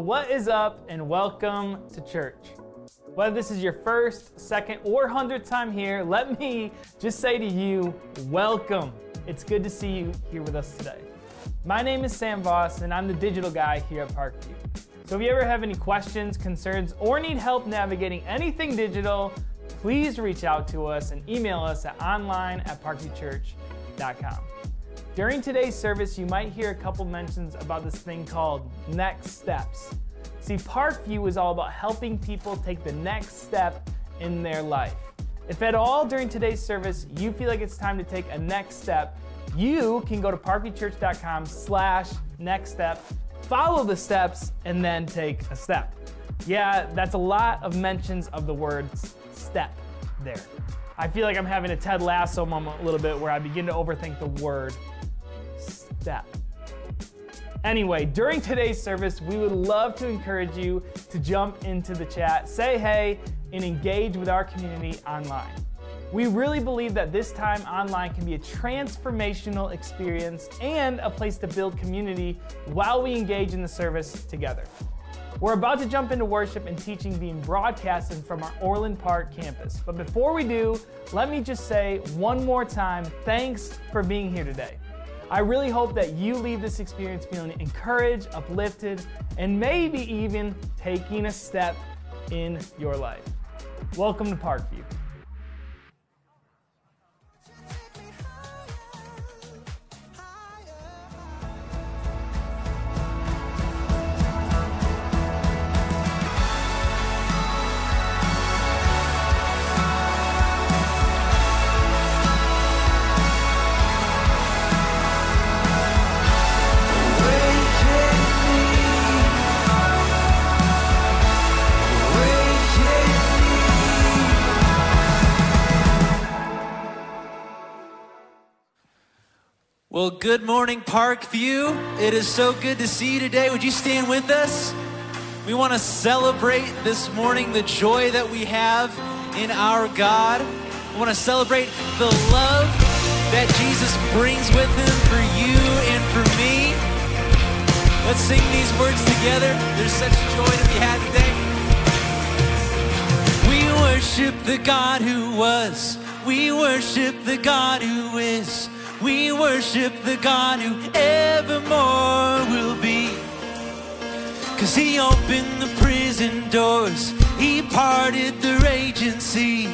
Well, what is up, and welcome to church. Whether this is your first, second, or hundredth time here, let me just say to you, welcome. It's good to see you here with us today. My name is Sam Voss, and I'm the digital guy here at Parkview. So if you ever have any questions, concerns, or need help navigating anything digital, please reach out to us and email us at online at parkviewchurch.com. During today's service, you might hear a couple mentions about this thing called next steps. See, Parkview is all about helping people take the next step in their life. If at all during today's service you feel like it's time to take a next step, you can go to parkviewchurch.com slash next step, follow the steps, and then take a step. Yeah, that's a lot of mentions of the word step there. I feel like I'm having a Ted Lasso moment a little bit where I begin to overthink the word step. Anyway, during today's service, we would love to encourage you to jump into the chat, say hey, and engage with our community online. We really believe that this time online can be a transformational experience and a place to build community while we engage in the service together. We're about to jump into worship and teaching being broadcasted from our Orland Park campus. But before we do, let me just say one more time thanks for being here today. I really hope that you leave this experience feeling encouraged, uplifted, and maybe even taking a step in your life. Welcome to Parkview. Well, good morning, Parkview. It is so good to see you today. Would you stand with us? We want to celebrate this morning the joy that we have in our God. We want to celebrate the love that Jesus brings with him for you and for me. Let's sing these words together. There's such joy to be had today. We worship the God who was. We worship the God who is. We worship the God who evermore will be. Cause he opened the prison doors, he parted the raging sea.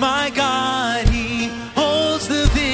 My God, he holds the victory.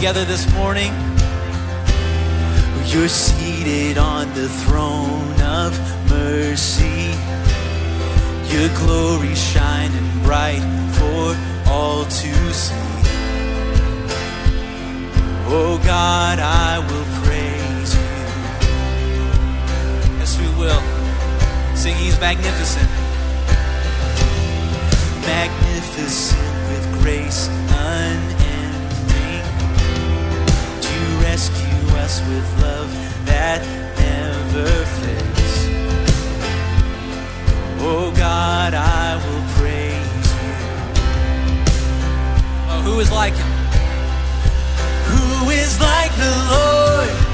together this morning. You're seated on the throne of mercy. Your glory shining bright for all to see. Oh God, I will praise you. Yes, we will. Sing, He's magnificent. Magnificent with grace unending us with love that never fails. Oh God, I will praise you. Oh, who is like him? Who is like the Lord?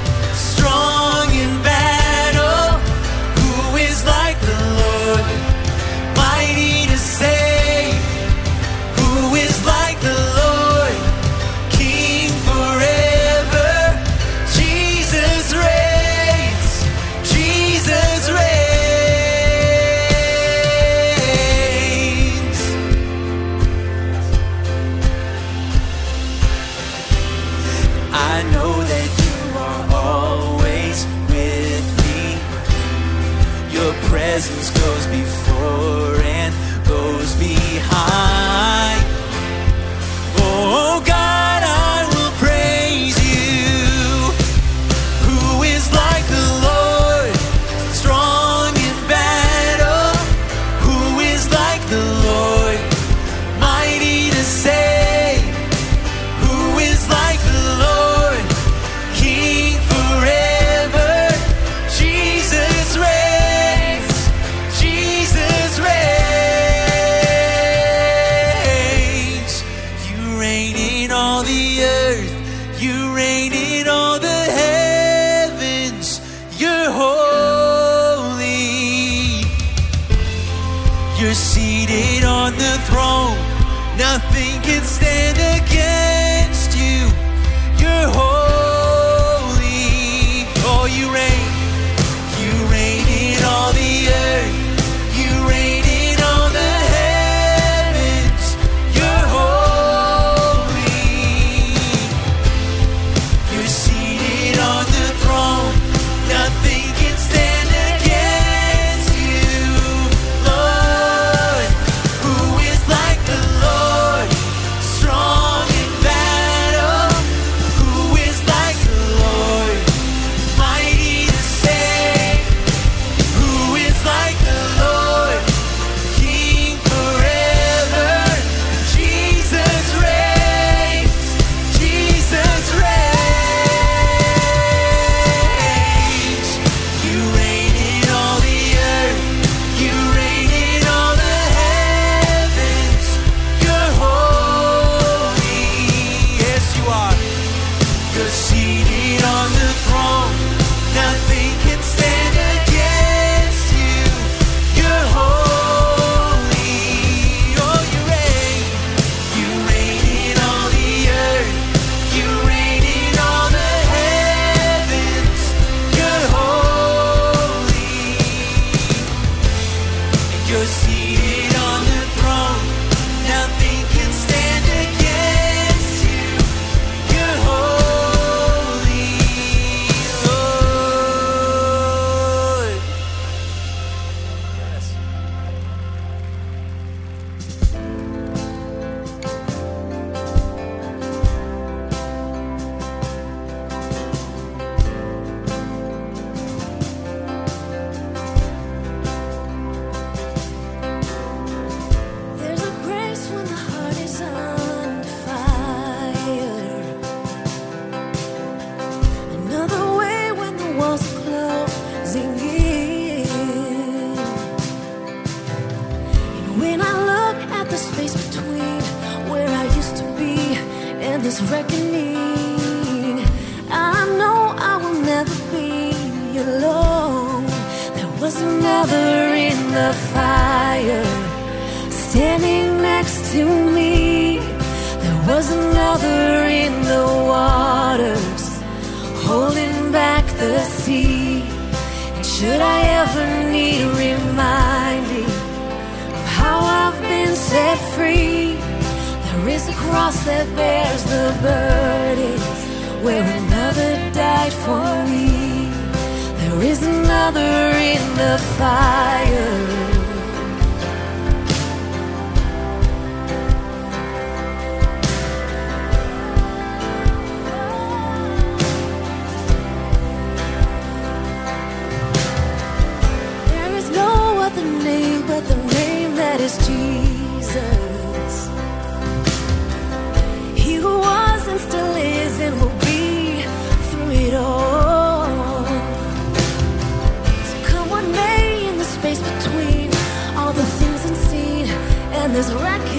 This reckoning.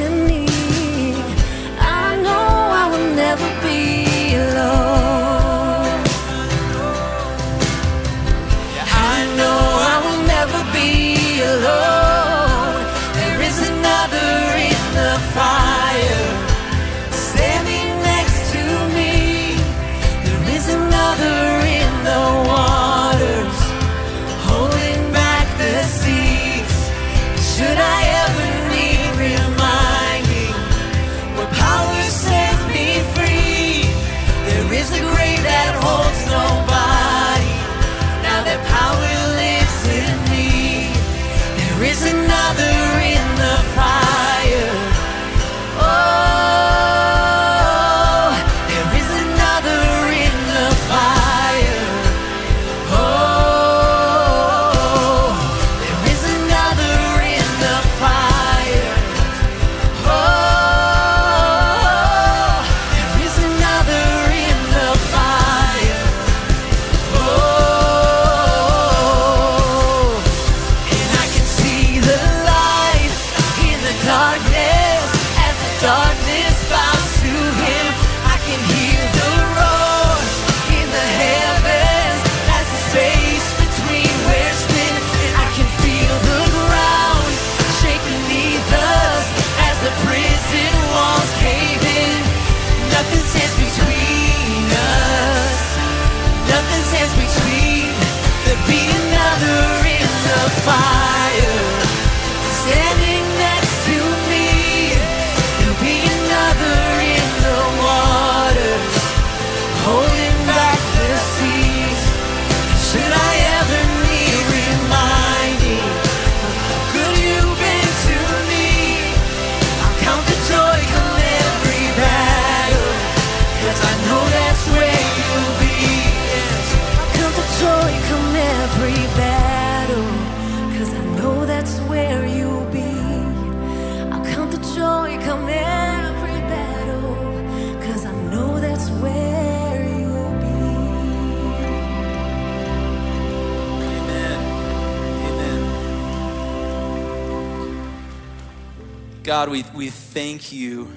God, we, we thank you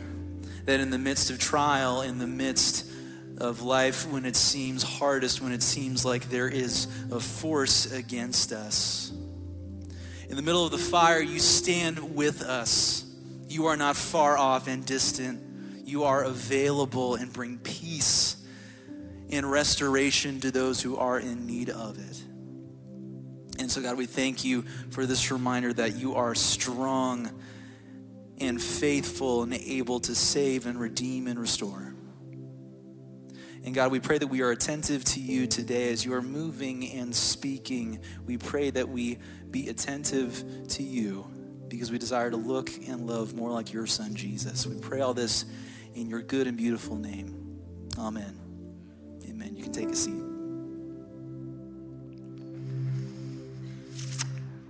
that in the midst of trial, in the midst of life, when it seems hardest, when it seems like there is a force against us, in the middle of the fire, you stand with us. You are not far off and distant. You are available and bring peace and restoration to those who are in need of it. And so, God, we thank you for this reminder that you are strong and faithful and able to save and redeem and restore. And God, we pray that we are attentive to you today as you are moving and speaking. We pray that we be attentive to you because we desire to look and love more like your son, Jesus. We pray all this in your good and beautiful name. Amen. Amen. You can take a seat.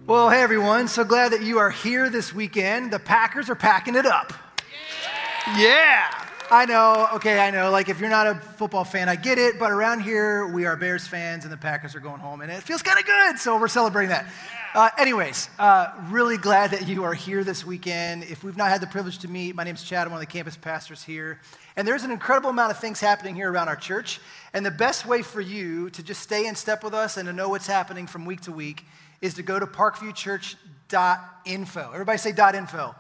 Well, hey everyone, so glad that you are here this weekend. The Packers are packing it up. Yeah. I know, okay, I know. Like, if you're not a football fan, I get it, but around here, we are Bears fans and the Packers are going home, and it feels kind of good, so we're celebrating that. Uh, anyways, uh, really glad that you are here this weekend. If we've not had the privilege to meet, my name's Chad, I'm one of the campus pastors here. And there's an incredible amount of things happening here around our church. And the best way for you to just stay in step with us and to know what's happening from week to week is to go to parkviewchurch.info. Everybody say .info.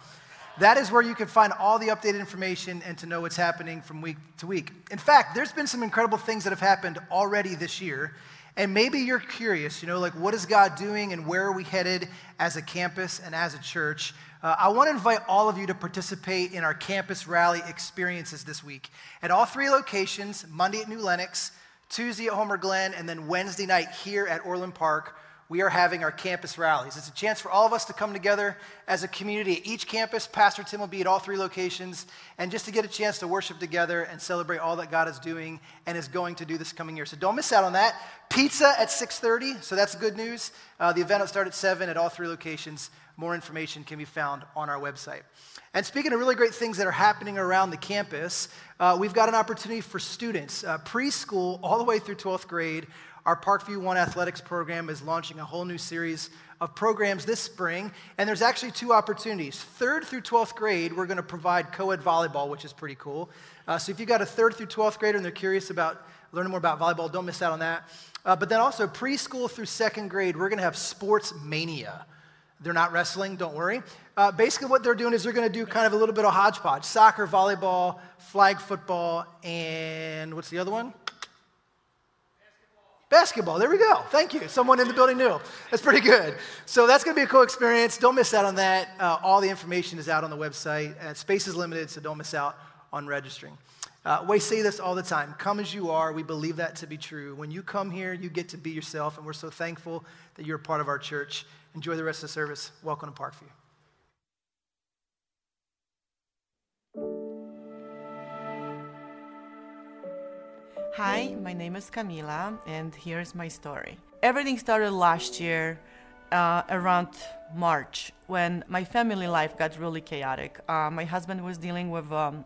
That is where you can find all the updated information and to know what's happening from week to week. In fact, there's been some incredible things that have happened already this year. And maybe you're curious, you know, like what is God doing and where are we headed as a campus and as a church? Uh, I want to invite all of you to participate in our campus rally experiences this week. At all three locations Monday at New Lenox, Tuesday at Homer Glen, and then Wednesday night here at Orland Park, we are having our campus rallies. It's a chance for all of us to come together as a community at each campus. Pastor Tim will be at all three locations, and just to get a chance to worship together and celebrate all that God is doing and is going to do this coming year. So don't miss out on that. Pizza at 6:30, so that's good news. Uh, the event will start at 7 at all three locations. More information can be found on our website. And speaking of really great things that are happening around the campus, uh, we've got an opportunity for students, uh, preschool all the way through 12th grade our Parkview One athletics program is launching a whole new series of programs this spring, and there's actually two opportunities. Third through 12th grade, we're going to provide co ed volleyball, which is pretty cool. Uh, so if you've got a third through 12th grader and they're curious about learning more about volleyball, don't miss out on that. Uh, but then also, preschool through second grade, we're going to have sports mania. They're not wrestling, don't worry. Uh, basically, what they're doing is they're going to do kind of a little bit of hodgepodge soccer, volleyball, flag football, and what's the other one? Basketball, there we go. Thank you. Someone in the building knew. That's pretty good. So that's going to be a cool experience. Don't miss out on that. Uh, all the information is out on the website. Uh, space is limited, so don't miss out on registering. Uh, we say this all the time come as you are. We believe that to be true. When you come here, you get to be yourself, and we're so thankful that you're a part of our church. Enjoy the rest of the service. Welcome to Parkview. Hi, my name is Camila, and here's my story. Everything started last year uh, around March when my family life got really chaotic. Uh, my husband was dealing with um,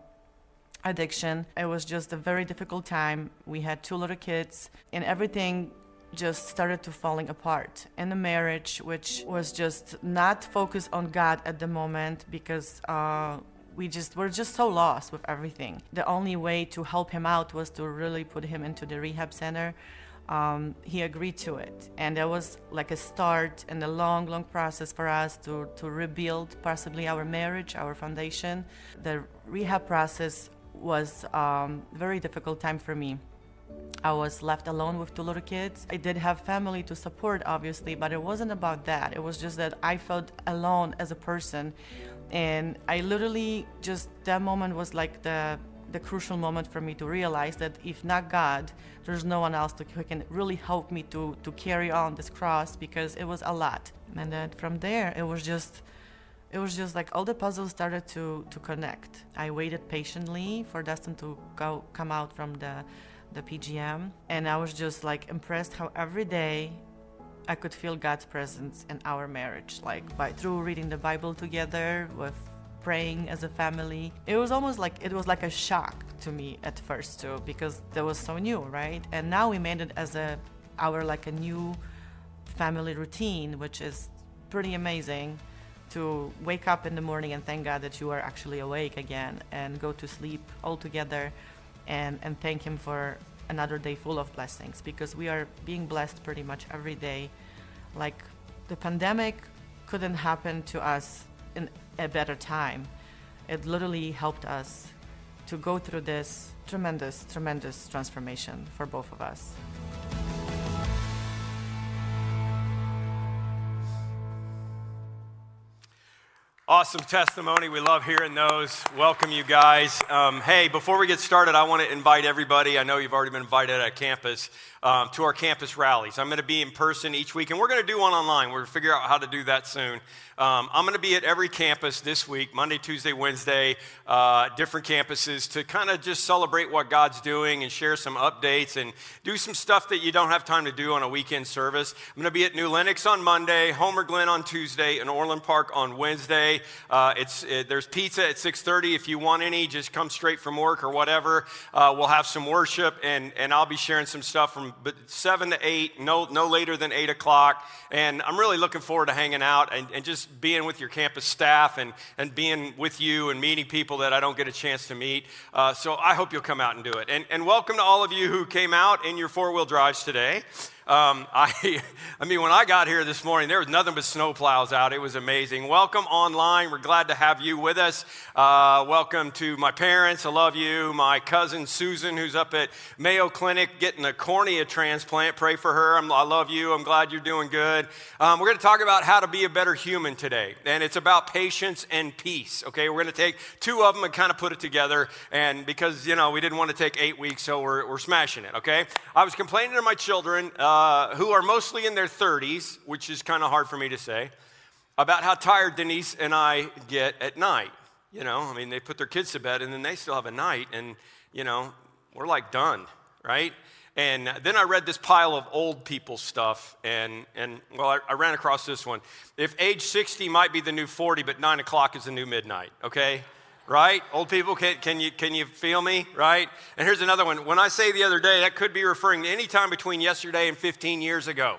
addiction. It was just a very difficult time. We had two little kids, and everything just started to falling apart in the marriage which was just not focused on god at the moment because uh, we just were just so lost with everything. The only way to help him out was to really put him into the rehab center. Um, he agreed to it, and that was like a start and a long, long process for us to to rebuild possibly our marriage, our foundation. The rehab process was um, very difficult time for me. I was left alone with two little kids. I did have family to support, obviously, but it wasn't about that. It was just that I felt alone as a person and I literally just that moment was like the the crucial moment for me to realize that if not God, there's no one else to, who can really help me to to carry on this cross because it was a lot. And then from there, it was just it was just like all the puzzles started to to connect. I waited patiently for Dustin to go come out from the the PGM, and I was just like impressed how every day I could feel God's presence in our marriage, like by through reading the Bible together, with praying as a family. It was almost like it was like a shock to me at first too, because that was so new, right? And now we made it as a our like a new family routine, which is pretty amazing to wake up in the morning and thank God that you are actually awake again and go to sleep all together and, and thank Him for another day full of blessings because we are being blessed pretty much every day. Like the pandemic couldn't happen to us in a better time. It literally helped us to go through this tremendous, tremendous transformation for both of us. Awesome testimony. We love hearing those. Welcome, you guys. Um, hey, before we get started, I want to invite everybody. I know you've already been invited at campus um, to our campus rallies. I'm going to be in person each week, and we're going to do one online. We're going to figure out how to do that soon. Um, I'm going to be at every campus this week Monday, Tuesday, Wednesday, uh, different campuses to kind of just celebrate what God's doing and share some updates and do some stuff that you don't have time to do on a weekend service. I'm going to be at New Lenox on Monday, Homer Glen on Tuesday, and Orland Park on Wednesday. Uh, it's, it, there's pizza at 6.30. If you want any, just come straight from work or whatever. Uh, we'll have some worship, and, and I'll be sharing some stuff from but seven to eight, no, no later than eight o'clock. And I'm really looking forward to hanging out and, and just being with your campus staff and, and being with you and meeting people that I don't get a chance to meet. Uh, so I hope you'll come out and do it. And, and welcome to all of you who came out in your four wheel drives today. Um, I, I mean, when I got here this morning, there was nothing but snow plows out. It was amazing. Welcome online. We're glad to have you with us. Uh, welcome to my parents. I love you. My cousin Susan, who's up at Mayo Clinic getting a cornea transplant. Pray for her. I'm, i love you. I'm glad you're doing good. Um, we're going to talk about how to be a better human today, and it's about patience and peace. Okay, we're going to take two of them and kind of put it together. And because you know we didn't want to take eight weeks, so we're, we're smashing it. Okay, I was complaining to my children. Uh, uh, who are mostly in their 30s, which is kind of hard for me to say, about how tired Denise and I get at night. You know, I mean, they put their kids to bed and then they still have a night, and, you know, we're like done, right? And then I read this pile of old people stuff, and, and well, I, I, ran across this one. If age 60 might be the new 40, but 9 o'clock is the new midnight, okay? Right? Old people, can, can, you, can you feel me, right? And here's another one. When I say the other day, that could be referring to any time between yesterday and 15 years ago.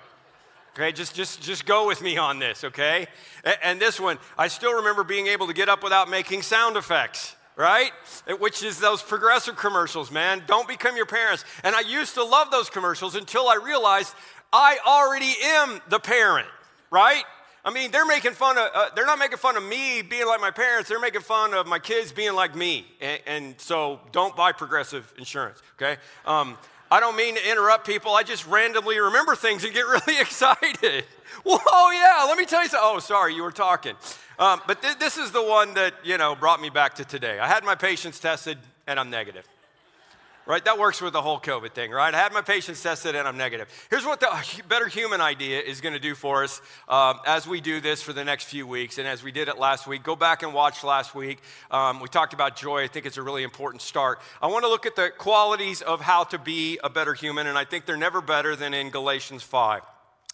Okay, just, just, just go with me on this, okay? And, and this one, I still remember being able to get up without making sound effects right? Uh, which is those progressive commercials, man. Don't become your parents. And I used to love those commercials until I realized I already am the parent, right? I mean, they're making fun of, uh, they're not making fun of me being like my parents, they're making fun of my kids being like me. And, and so don't buy progressive insurance, okay? Um, I don't mean to interrupt people, I just randomly remember things and get really excited. Whoa, yeah, let me tell you something. Oh, sorry, you were talking. Um, but th- this is the one that, you know, brought me back to today. I had my patients tested and I'm negative right? That works with the whole COVID thing, right? I had my patients tested and I'm negative. Here's what the Better Human idea is going to do for us um, as we do this for the next few weeks and as we did it last week. Go back and watch last week. Um, we talked about joy. I think it's a really important start. I want to look at the qualities of how to be a better human, and I think they're never better than in Galatians 5.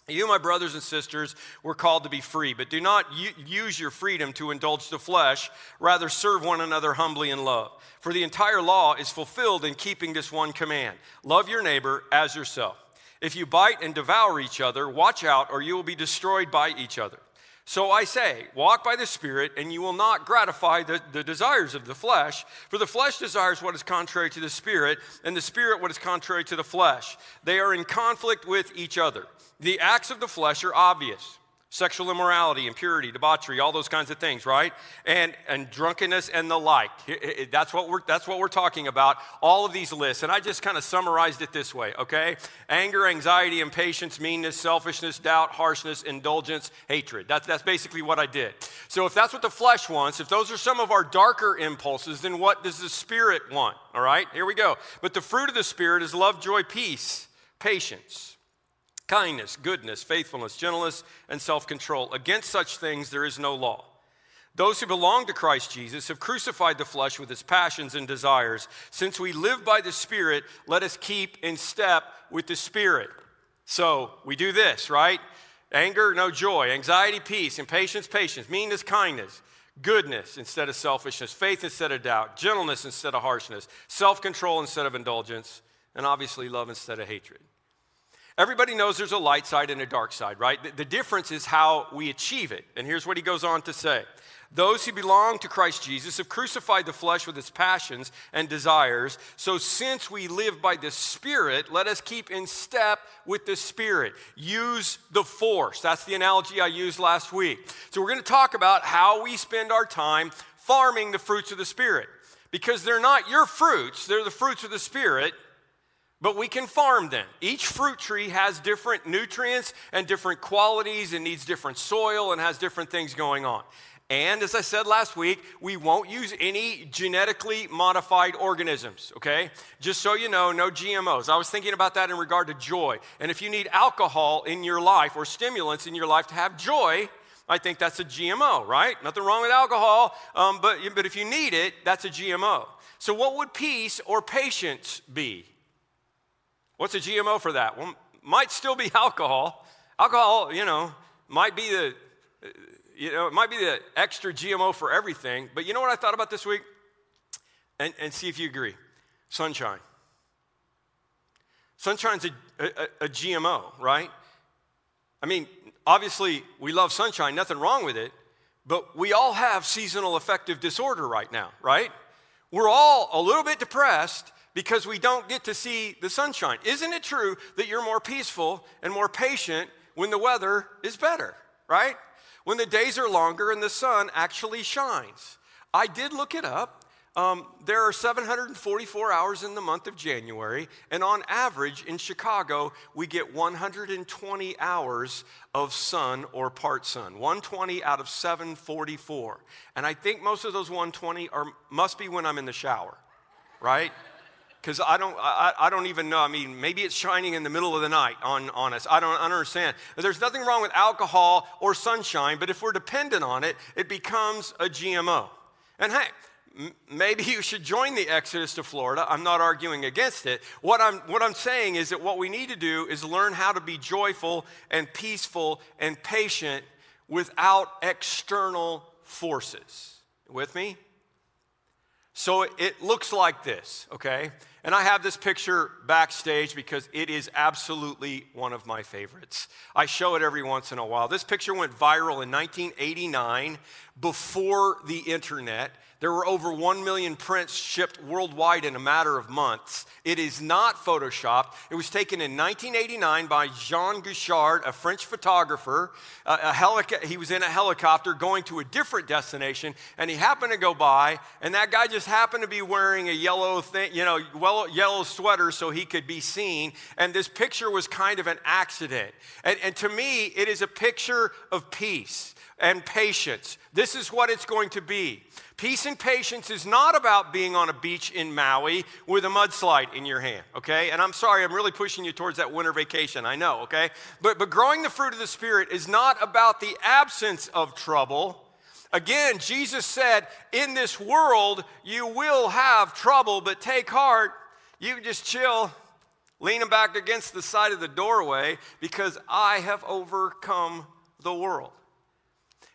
You, my brothers and sisters, were called to be free, but do not use your freedom to indulge the flesh. Rather, serve one another humbly in love. For the entire law is fulfilled in keeping this one command love your neighbor as yourself. If you bite and devour each other, watch out, or you will be destroyed by each other. So I say, walk by the Spirit, and you will not gratify the, the, desires of the flesh. For the flesh desires what is contrary to the Spirit, and the Spirit what is contrary to the flesh. They are in conflict with each other. The acts of the flesh are obvious sexual immorality, impurity, debauchery, all those kinds of things, right? And, and drunkenness and the like. That's what, we're, that's what we're talking about, all of these lists. And I just kind of summarized it this way, okay? Anger, anxiety, impatience, meanness, selfishness, doubt, harshness, indulgence, hatred. That's, that's basically what I did. So if that's what the flesh wants, if those are some of our darker impulses, then what does the Spirit want, all right? Here we go. But the fruit of the Spirit is love, joy, peace, patience kindness, goodness, faithfulness, gentleness, and self control. Against such things there is no law. Those who belong to Christ Jesus have crucified the flesh with its passions and desires. Since we live by the Spirit, let us keep in step with the Spirit. So we do this, right? Anger, no joy. Anxiety, peace. Impatience, patience. Meanness, kindness. Goodness instead of selfishness. Faith instead of doubt. Gentleness instead of harshness. Self control instead of indulgence. And obviously, love instead of hatred. Everybody knows there's a light side and a dark side, right? The, the, difference is how we achieve it. And here's what he goes on to say Those who belong to Christ Jesus have crucified the flesh with its passions and desires. So since we live by the Spirit, let us keep in step with the Spirit. Use the force. That's the analogy I used last week. So we're going to talk about how we spend our time farming the fruits of the Spirit. Because they're not your fruits, they're the fruits of the Spirit but we can farm them. Each fruit tree has different nutrients and different qualities and needs different soil and has different things going on. And as I said last week, we won't use any genetically modified organisms, okay? Just so you know, no GMOs. I was thinking about that in regard to joy. And if you need alcohol in your life or stimulants in your life to have joy, I think that's a GMO, right? Nothing wrong with alcohol, um, but, but if you need it, that's a GMO. So, what would peace or patience be? What's a GMO for that? Well, might still be alcohol. Alcohol, you know, might be the, you know, it might be the extra GMO for everything. But you know what I thought about this week? And, and see if you agree. Sunshine. Sunshine's a, a, a GMO, right? I mean, obviously, we love sunshine, nothing wrong with it, but we all have seasonal affective disorder right now, right? We're all a little bit depressed because we don't get to see the sunshine. Isn't it true that you're more peaceful and more patient when the weather is better, right? When the days are longer and the sun actually shines. I did look it up. Um, there are 744 hours in the month of January, and on average in Chicago, we get 120 hours of sun or part sun. 120 out of 744. And I think most of those 120 are, must be when I'm in the shower, right? Because I don't, I, I, don't even know. I mean, maybe it's shining in the middle of the night on, on us. I don't, I don't understand. There's nothing wrong with alcohol or sunshine, but if we're dependent on it, it becomes a GMO. And hey, maybe you should join the Exodus to Florida. I'm not arguing against it. What I'm, what I'm saying is that what we need to do is learn how to be joyful and peaceful and patient without external forces. With me? So it looks like this, okay? And I have this picture backstage because it is absolutely one of my favorites. I show it every once in a while. This picture went viral in 1989 before the internet. There were over 1 million prints shipped worldwide in a matter of months. It is not photoshopped. It was taken in 1989 by Jean Guichard, a French photographer. Uh, a helica- he was in a helicopter going to a different destination, and he happened to go by, and that guy just happened to be wearing a yellow thing, you know, yellow sweater so he could be seen. And this picture was kind of an accident. And, and to me, it is a picture of peace and patience. This is what it's going to be. Peace and patience is not about being on a beach in Maui with a mudslide in your hand, okay? And I'm sorry, I'm really pushing you towards that winter vacation, I know, okay? But, but growing the fruit of the Spirit is not about the absence of trouble. Again, Jesus said, In this world you will have trouble, but take heart. You can just chill, leaning back against the side of the doorway because I have overcome the world.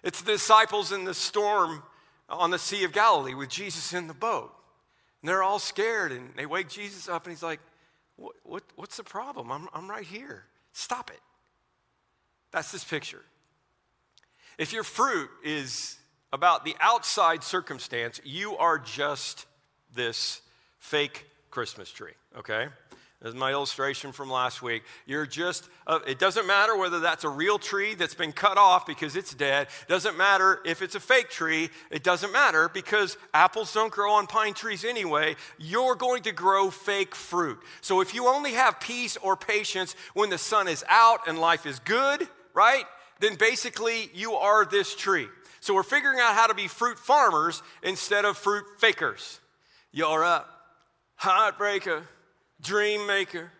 It's the disciples in the storm on the Sea of Galilee with Jesus in the boat. And they're all scared and they wake Jesus up and he's like, what, what, What's the problem? I'm, I'm right here. Stop it. That's this picture. If your fruit is about the outside circumstance, you are just this fake Christmas tree, okay? Is my illustration from last week. You're just, uh, it doesn't matter whether that's a real tree that's been cut off because it's dead. Doesn't matter if it's a fake tree. It doesn't matter because apples don't grow on pine trees anyway. You're going to grow fake fruit. So if you only have peace or patience when the sun is out and life is good, right? Then basically you are this tree. So we're figuring out how to be fruit farmers instead of fruit fakers. You're a heartbreaker dream maker,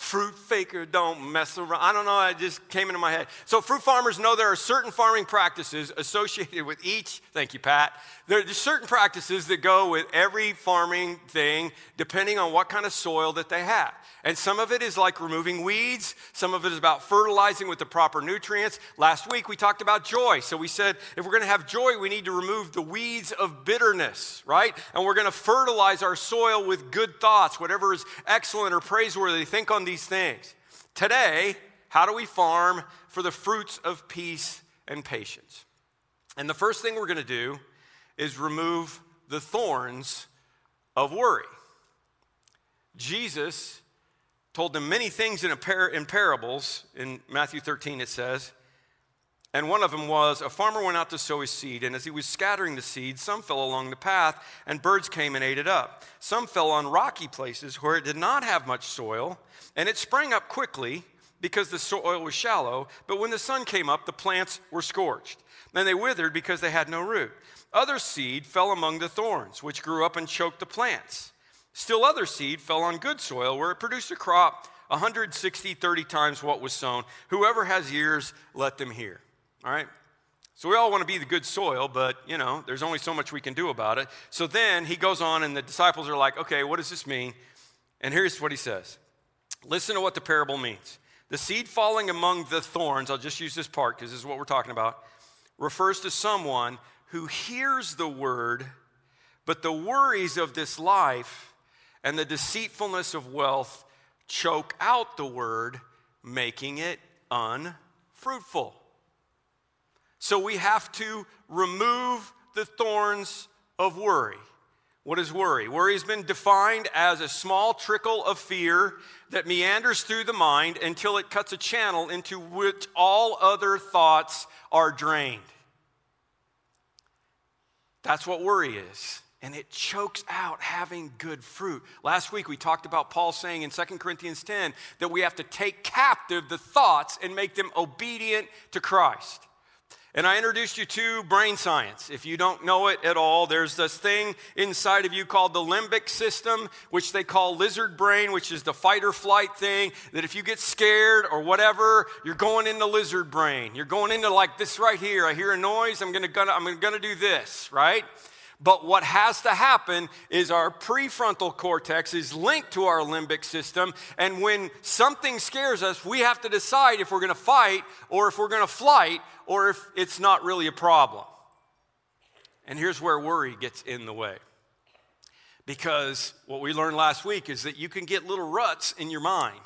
fruit faker, don't mess around. I don't know, it just came into my head. So, fruit farmers know there are certain farming practices associated with each, thank you, Pat. There are certain practices that go with every farming thing depending on what kind of soil that they have. And some of it is like removing weeds, some of it is about fertilizing with the proper nutrients. Last week we talked about joy. So we said if we're going to have joy, we need to remove the weeds of bitterness, right? And we're going to fertilize our soil with good thoughts, whatever is excellent or praiseworthy. Think on these things. Today, how do we farm for the fruits of peace and patience? And the first thing we're going to do is remove the thorns of worry. Jesus told them many things in, par- in parables. In Matthew 13, it says, and one of them was a farmer went out to sow his seed, and as he was scattering the seed, some fell along the path, and birds came and ate it up. Some fell on rocky places where it did not have much soil, and it sprang up quickly because the soil was shallow. But when the sun came up, the plants were scorched. and they withered because they had no root. Other seed fell among the thorns, which grew up and choked the plants. Still, other seed fell on good soil where it produced a crop 160, 30 times what was sown. Whoever has ears, let them hear. All right? So we all want to be the good soil, but you know, there's only so much we can do about it. So then he goes on, and the disciples are like, okay, what does this mean? And here's what he says Listen to what the parable means. The seed falling among the thorns, I'll just use this part because this is what we're talking about, refers to someone who hears the word, but the worries of this life and the deceitfulness of wealth choke out the word, making it unfruitful. So we have to remove the thorns of worry. What is worry? Worry has been defined as a small trickle of fear that meanders through the mind until it cuts a channel into which all other thoughts are drained. That's what worry is. And it chokes out having good fruit. Last week we talked about Paul saying in 2 Corinthians 10 that we have to take captive the thoughts and make them obedient to Christ. And I introduced you to brain science. If you don't know it at all, there's this thing inside of you called the limbic system, which they call lizard brain, which is the fight or flight thing. That if you get scared or whatever, you're going into lizard brain. You're going into like this right here. I hear a noise, I'm gonna, gonna, I'm gonna do this, right? But what has to happen is our prefrontal cortex is linked to our limbic system. And when something scares us, we have to decide if we're going to fight or if we're going to flight or if it's not really a problem. And here's where worry gets in the way. Because what we learned last week is that you can get little ruts in your mind.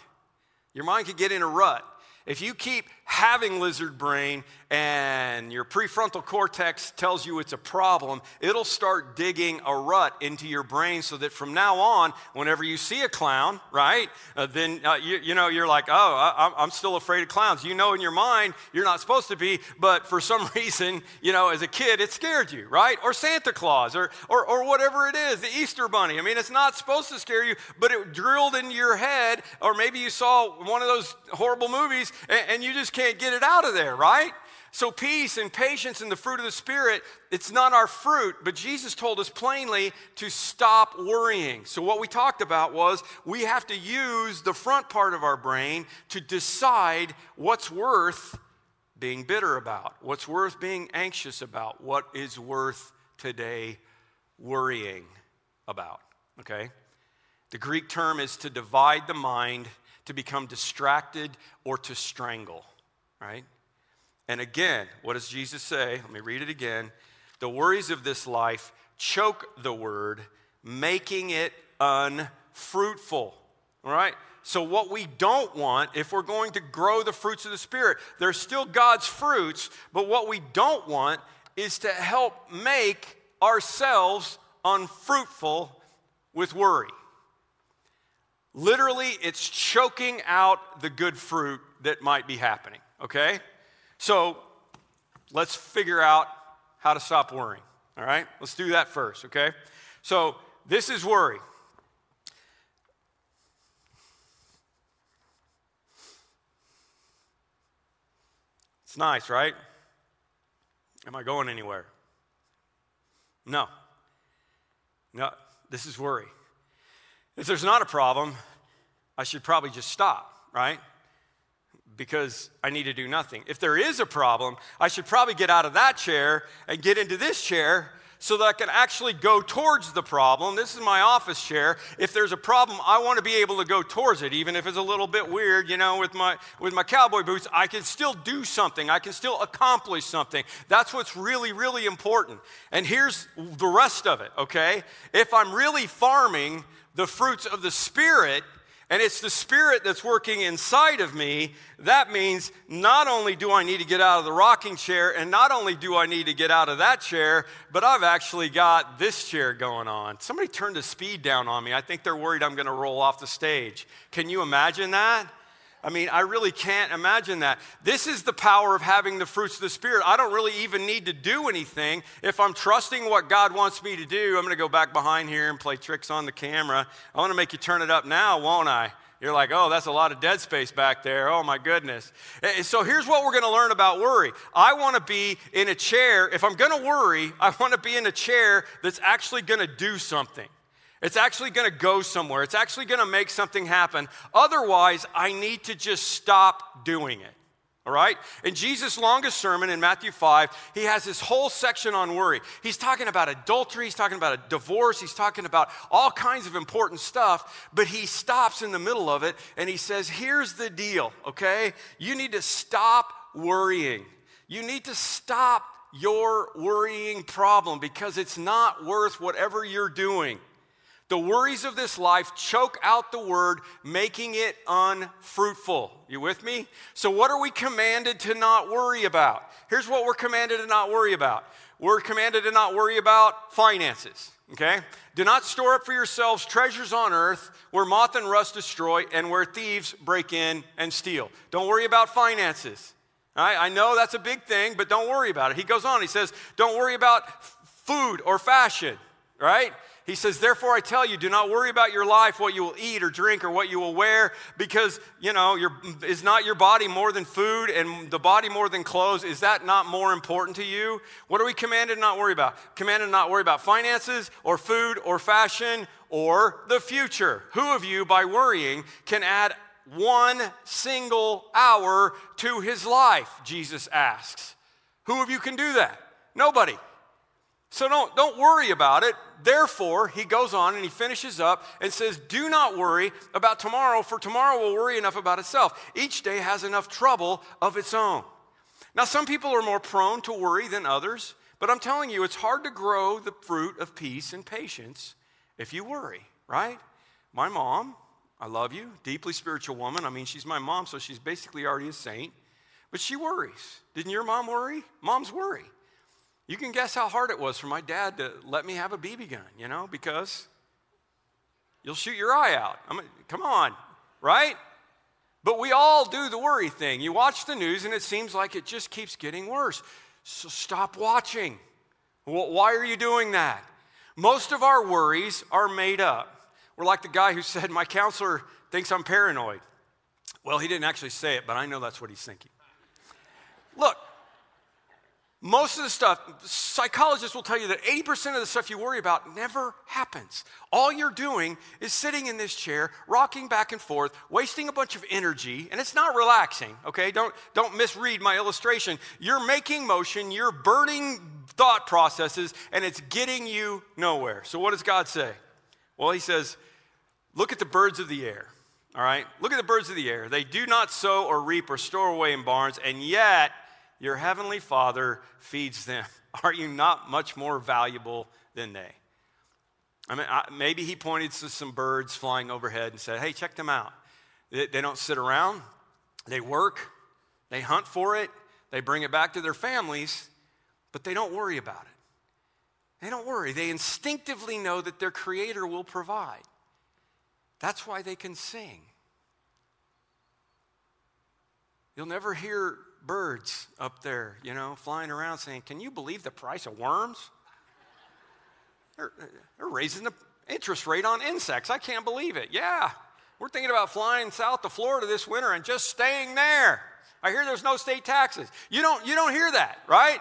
Your mind can get in a rut. If you keep having lizard brain and your prefrontal cortex tells you it's a problem, it'll start digging a rut into your brain so that from now on, whenever you see a clown, right, uh, then uh, you, you, know, you're like, oh, I, I'm still afraid of clowns. You know in your mind you're not supposed to be, but for some reason, you know, as a kid, it scared you, right? Or Santa Claus or, or, or whatever it is, the Easter Bunny. I mean, it's not supposed to scare you, but it drilled into your head, or maybe you saw one of those horrible movies and, and you just can't get it out of there, right? So, peace and patience and the fruit of the Spirit, it's not our fruit, but Jesus told us plainly to stop worrying. So, what we talked about was we have to use the front part of our brain to decide what's worth being bitter about, what's worth being anxious about, what is worth today worrying about. Okay? The Greek term is to divide the mind, to become distracted, or to strangle right? And again, what does Jesus say? Let me read it again. The worries of this life choke the word, making it unfruitful. All right? So, what we don't want, if we're going to grow the fruits of the Spirit, they're still God's fruits, but what we don't want is to help make ourselves unfruitful with worry. Literally, it's choking out the good fruit that might be happening okay? So let's figure out how to stop worrying, all right? Let's do that first, okay? So this is worry. It's nice, right? Am I going anywhere? No. No, this is worry. If there's not a problem, I should probably just stop, right? Because I need to do nothing. If there is a problem, I should probably get out of that chair and get into this chair so that I can actually go towards the problem. This is my office chair. If there's a problem, I want to be able to go towards it, even if it's a little bit weird, you know, with my with my cowboy boots, I can still do something. I can still accomplish something. That's what's really, really important. And here's the rest of it, okay? If I'm really farming the fruits of the Spirit, and it's the Spirit that's working inside of me, that means not only do I need to get out of the rocking chair, and not only do I need to get out of that chair, but I've actually got this chair going on. Somebody turned the speed down on me. I think they're worried I'm going to roll off the stage. Can you imagine that? I mean, I really can't imagine that. This is the power of having the fruits of the Spirit. I don't really even need to do anything. If I'm trusting what God wants me to do, I'm going to go back behind here and play tricks on the camera. I want to make you turn it up now, won't I? You're like, oh, that's a lot of dead space back there. Oh, my goodness. Eh, eh, so here's what we're going to learn about worry. I want to be in a chair. If I'm going to worry, I want to be in a chair that's actually going to do something. It's actually going to go somewhere. It's actually going to make something happen. Otherwise, I need to just stop doing it. All right? In Jesus' longest sermon in Matthew 5, he has this whole section on worry. He's talking about adultery, he's talking about a divorce, he's talking about all kinds of important stuff, but he stops in the middle of it and he says, Here's the deal, okay? You need to stop worrying. You need to stop your worrying problem because it's not worth whatever you're doing. The worries of this life choke out the word, making it unfruitful. You with me? So, what are we commanded to not worry about? Here's what we're commanded to not worry about we're commanded to not worry about finances. Okay? Do not store up for yourselves treasures on earth where moth and rust destroy and where thieves break in and steal. Don't worry about finances. Right? I know that's a big thing, but don't worry about it. He goes on, he says, Don't worry about f- food or fashion, right? He says, Therefore, I tell you, do not worry about your life, what you will eat or drink or what you will wear, because, you know, your, is not your body more than food and the body more than clothes? Is that not more important to you? What are we commanded not worry about? Commanded not worry about finances or food or fashion or the future. Who of you, by worrying, can add one single hour to his life? Jesus asks. Who of you can do that? Nobody. So don't, don't worry about it. Therefore, he goes on and he finishes up and says, Do not worry about tomorrow, for tomorrow will worry enough about itself. Each day has enough trouble of its own. Now, some people are more prone to worry than others, but I'm telling you, it's hard to grow the fruit of peace and patience if you worry, right? My mom, I love you, deeply spiritual woman. I mean, she's my mom, so she's basically already a saint, but she worries. Didn't your mom worry? Moms worry. You can guess how hard it was for my dad to let me have a BB gun, you know, because you'll shoot your eye out. I mean, come on, right? But we all do the worry thing. You watch the news and it seems like it just keeps getting worse. So stop watching. Why are you doing that? Most of our worries are made up. We're like the guy who said, My counselor thinks I'm paranoid. Well, he didn't actually say it, but I know that's what he's thinking. Look, most of the stuff, psychologists will tell you that 80% of the stuff you worry about never happens. All you're doing is sitting in this chair, rocking back and forth, wasting a bunch of energy, and it's not relaxing, okay? Don't, don't misread my illustration. You're making motion, you're burning thought processes, and it's getting you nowhere. So, what does God say? Well, He says, Look at the birds of the air, all right? Look at the birds of the air. They do not sow or reap or store away in barns, and yet, your heavenly Father feeds them. Are you not much more valuable than they? I mean, I, maybe he pointed to some birds flying overhead and said, hey, check them out. They, they don't sit around, they work, they hunt for it, they bring it back to their families, but they don't worry about it. They don't worry. They instinctively know that their Creator will provide. That's why they can sing. You'll never hear birds up there, you know, flying around saying, Can you believe the price of worms? They're, they're raising the interest rate on insects. I can't believe it. Yeah, we're thinking about flying south to Florida this winter and just staying there. I hear there's no state taxes. You don't, you don't hear that, right?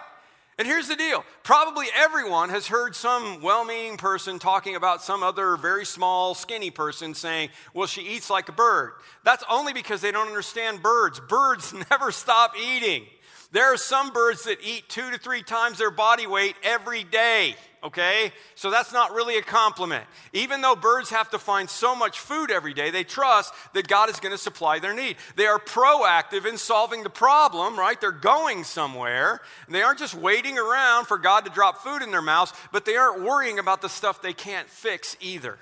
And here's the deal probably everyone has heard some well meaning person talking about some other very small, skinny person saying, Well, she eats like a bird. That's only because they don't understand birds. Birds never stop eating. There are some birds that eat two to three times their body weight every day okay? So that's not really a compliment. Even though birds have to find so much food every day, they trust that God is to supply their need. They are proactive in solving the problem, right? They're going somewhere. They aren't just waiting around for God to drop food in their mouths, but they aren't worrying about the stuff they can't fix either.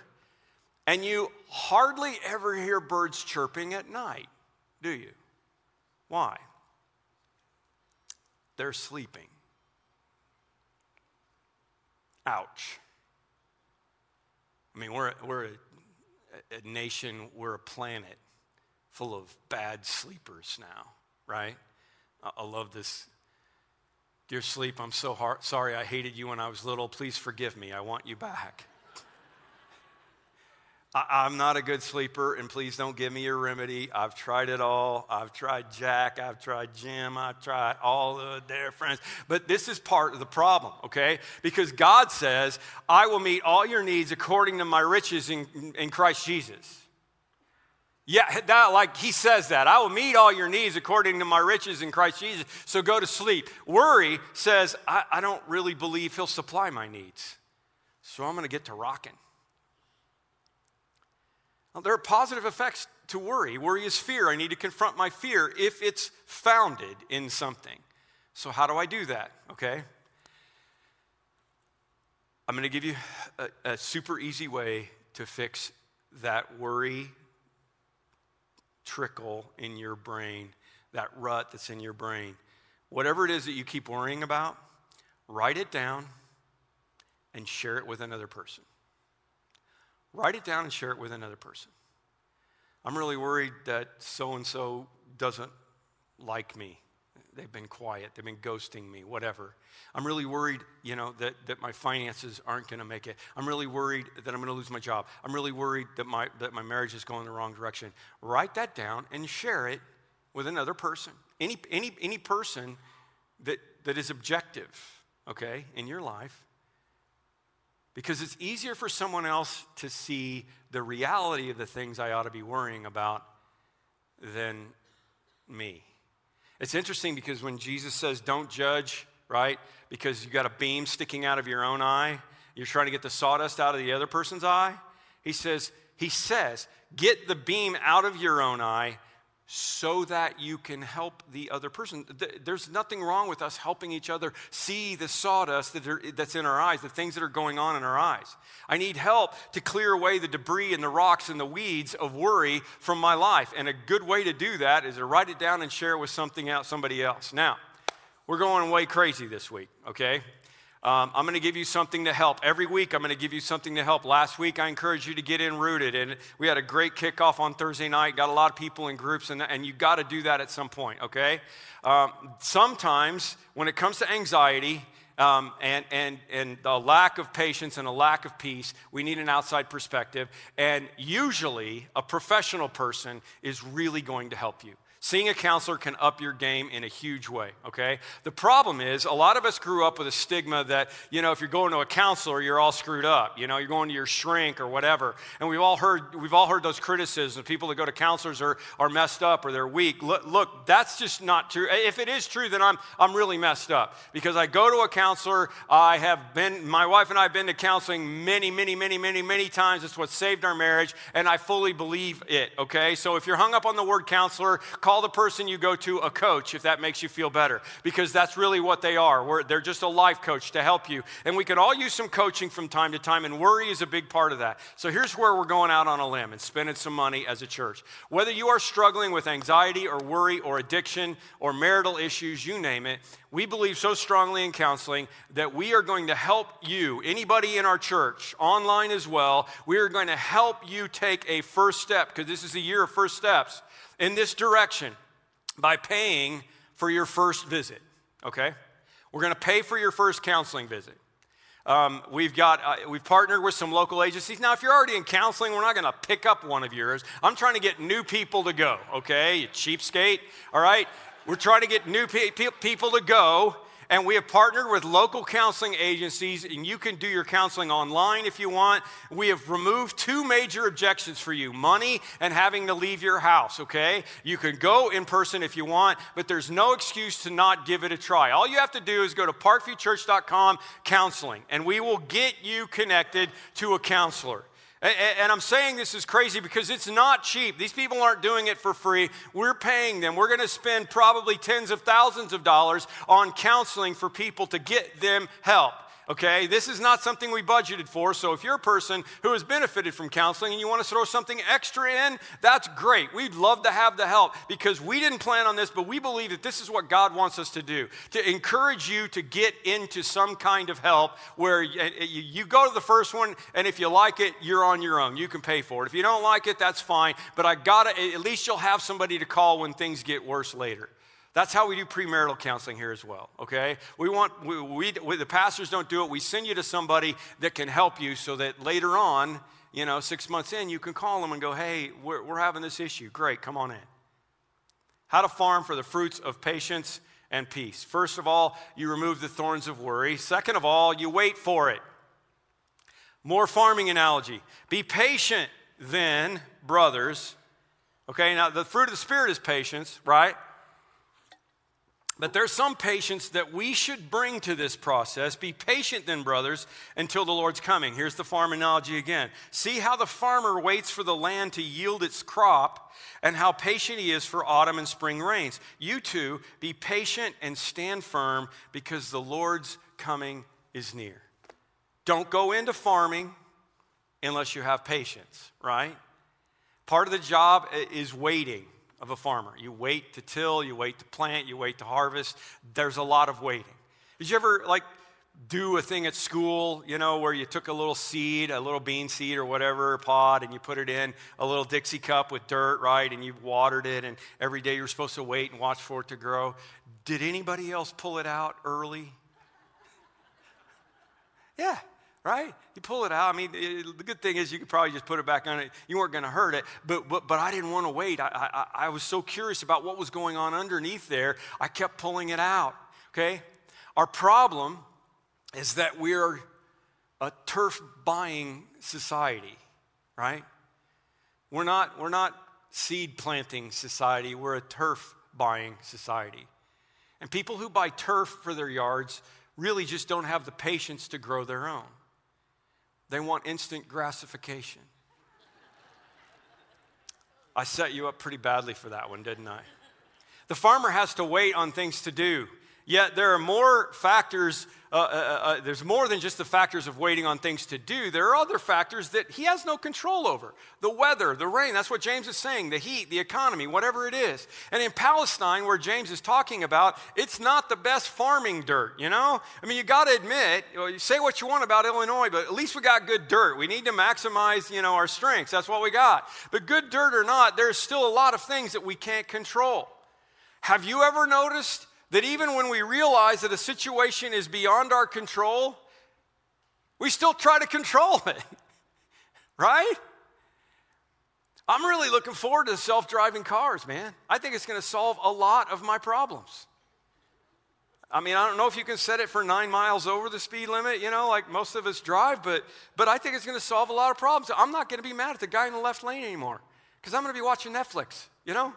And you hardly ever hear birds chirping at night, do you? Why? They're sleeping. Ouch. I mean, we're, we're a, a nation, we're a planet full of bad sleepers now, right? I, I love this. Dear sleep, I'm so hard, sorry I hated you when I was little. Please forgive me. I want you back. I, am not a good sleeper, and please don't give me your remedy. I've tried it all. I've tried Jack. I've tried Jim. I've tried all of their friends. But this is part of the problem, okay? Because God says, I will meet all your needs according to my riches in, in Christ Jesus. Yeah, that, like he says that. I will meet all your needs according to my riches in Christ Jesus. So go to sleep. Worry says, I, I don't really believe he'll supply my needs. So I'm going to get to rocking. Well, there are positive effects to worry. Worry is fear. I need to confront my fear if it's founded in something. So, how do I do that? Okay. I'm going to give you a, a super easy way to fix that worry trickle in your brain, that rut that's in your brain. Whatever it is that you keep worrying about, write it down and share it with another person. Write it down and share it with another person. I'm really worried that so and so doesn't like me. They've been quiet, they've been ghosting me, whatever. I'm really worried, you know, that, that my finances aren't going to make it. I'm really worried that I'm going to lose my job. I'm really worried that my, that my marriage is going the wrong direction. Write that down and share it with another person. Any, any, any person that, that is objective, okay, in your life. Because it's easier for someone else to see the reality of the things I ought to be worrying about than me. It's interesting because when Jesus says, don't judge, right? Because you got a beam sticking out of your own eye, you're trying to get the sawdust out of the other person's eye. He says, he says, get the beam out of your own eye so that you can help the other person. There's nothing wrong with us helping each other see the sawdust that's in our eyes, the things that are going on in our eyes. I need help to clear away the debris and the rocks and the weeds of worry from my life. And a good way to do that is to write it down and share it with something else, somebody else. Now, we're going way crazy this week, okay? Um, I'm going to give you something to help. Every week, I'm going to give you something to help. Last week, I encouraged you to get in rooted, and we had a great kickoff on Thursday night. Got a lot of people in groups, and, and you got to do that at some point, okay? Um, sometimes, when it comes to anxiety, um, and, and, and a lack of patience and a lack of peace, we need an outside perspective. And usually, a professional person is really going to help you. Seeing a counselor can up your game in a huge way, okay? The problem is, a lot of us grew up with a stigma that, you know, if you're going to a counselor, you're all screwed up. You know, you're going to your shrink or whatever. And we've all heard, we've all heard those criticisms. People that go to counselors are, are messed up or they're weak. Look, look, that's just not true. If it is true, then I'm, I'm really messed up. Because I go to a counselor, I have been, my wife and I have been to counseling many, many, many, many, many times. It's what saved our marriage, and I fully believe it, okay? So if you're hung up on the word counselor, call call the person you go to a coach if that makes you feel better, because that's really what they are. We're, they're just a life coach to help you. And we could all use some coaching from time to time, and worry is a big part of that. So here's where we're going out on a limb and spending some money as a church. Whether you are struggling with anxiety or worry or addiction or marital issues, you name it, we believe so strongly in counseling that we are going to help you, anybody in our church, online as well, we are going to help you take a first step because this is a year of first steps in this direction by paying for your first visit, okay? We're gonna pay for your first counseling visit. Um, we've got uh, we've partnered with some local agencies. Now, if you're already in counseling, we're not going to pick up one of yours. I'm trying to get new people to go. Okay, you cheapskate. All right, we're trying to get new pe- pe- people to go and we have partnered with local counseling agencies, and you can do your counseling online if you want. We have removed two major objections for you money and having to leave your house, okay? You can go in person if you want, but there's no excuse to not give it a try. All you have to do is go to parkviewchurch.com counseling, and we will get you connected to a counselor. And I'm saying this is crazy because it's not cheap. These people aren't doing it for free. We're paying them. We're going to spend probably tens of thousands of dollars on counseling for people to get them help okay? This is not something we budgeted for. So if you're a person who has benefited from counseling and you want to throw something extra in, that's great. We'd love to have the help because we didn't plan on this, but we believe that this is what God wants us to do to encourage you to get into some kind of help where you go to the first one, and if you like it, you're on your own. You can pay for it. If you don't like it, that's fine. But I gotta, at least you'll have somebody to call when things get worse later. That's how we do premarital counseling here as well, okay? We want, we, we, we, the pastors don't do it. We send you to somebody that can help you so that later on, you know, six months in, you can call them and go, hey, we're, we're having this issue. Great, come on in. How to farm for the fruits of patience and peace. First of all, you remove the thorns of worry. Second of all, you wait for it. More farming analogy. Be patient then, brothers. Okay, now the fruit of the Spirit is patience, right? But there's some patience that we should bring to this process. Be patient then, brothers, until the Lord's coming. Here's the farm analogy again. See how the farmer waits for the land to yield its crop and how patient he is for autumn and spring rains. You too, be patient and stand firm because the Lord's coming is near. Don't go into farming unless you have patience, right? Part of the job is waiting of a farmer. You wait to till, you wait to plant, you wait to harvest. There's a lot of waiting. Did you ever like do a thing at school, you know, where you took a little seed, a little bean seed or whatever pod, and you put it in a little Dixie cup with dirt, right? And you watered it, and every day you're supposed to wait and watch for it to grow. Did anybody else pull it out early? Yeah, right? You pull it out. I mean, it, the good thing is you could probably just put it back on it. You weren't going to hurt it, but, but, but I didn't want to wait. I, I, I was so curious about what was going on underneath there, I kept pulling it out, okay? Our problem is that we're a turf buying society, right? We're not, we're not seed planting society, we're a turf buying society. And people who buy turf for their yards really just don't have the patience to grow their own. They want instant gratification. I set you up pretty badly for that one, didn't I? The farmer has to wait on things to do. Yet there are more factors, uh, uh, uh, uh, there's more than just the factors of waiting on things to do. There are other factors that he has no control over the weather, the rain. That's what James is saying, the heat, the economy, whatever it is. And in Palestine, where James is talking about, it's not the best farming dirt, you know? I mean, you got to admit, you say what you want about Illinois, but at least we got good dirt. We need to maximize, you know, our strengths. That's what we got. But good dirt or not, there's still a lot of things that we can't control. Have you ever noticed? That even when we realize that a situation is beyond our control, we still try to control it, right? I'm really looking forward to self driving cars, man. I think it's going to solve a lot of my problems. I mean, I don't know if you can set it for nine miles over the speed limit, you know, like most of us drive, but, but I think it's going to solve a lot of problems. I'm not going to be mad at the guy in the left lane anymore because I'm going to be watching Netflix, you know?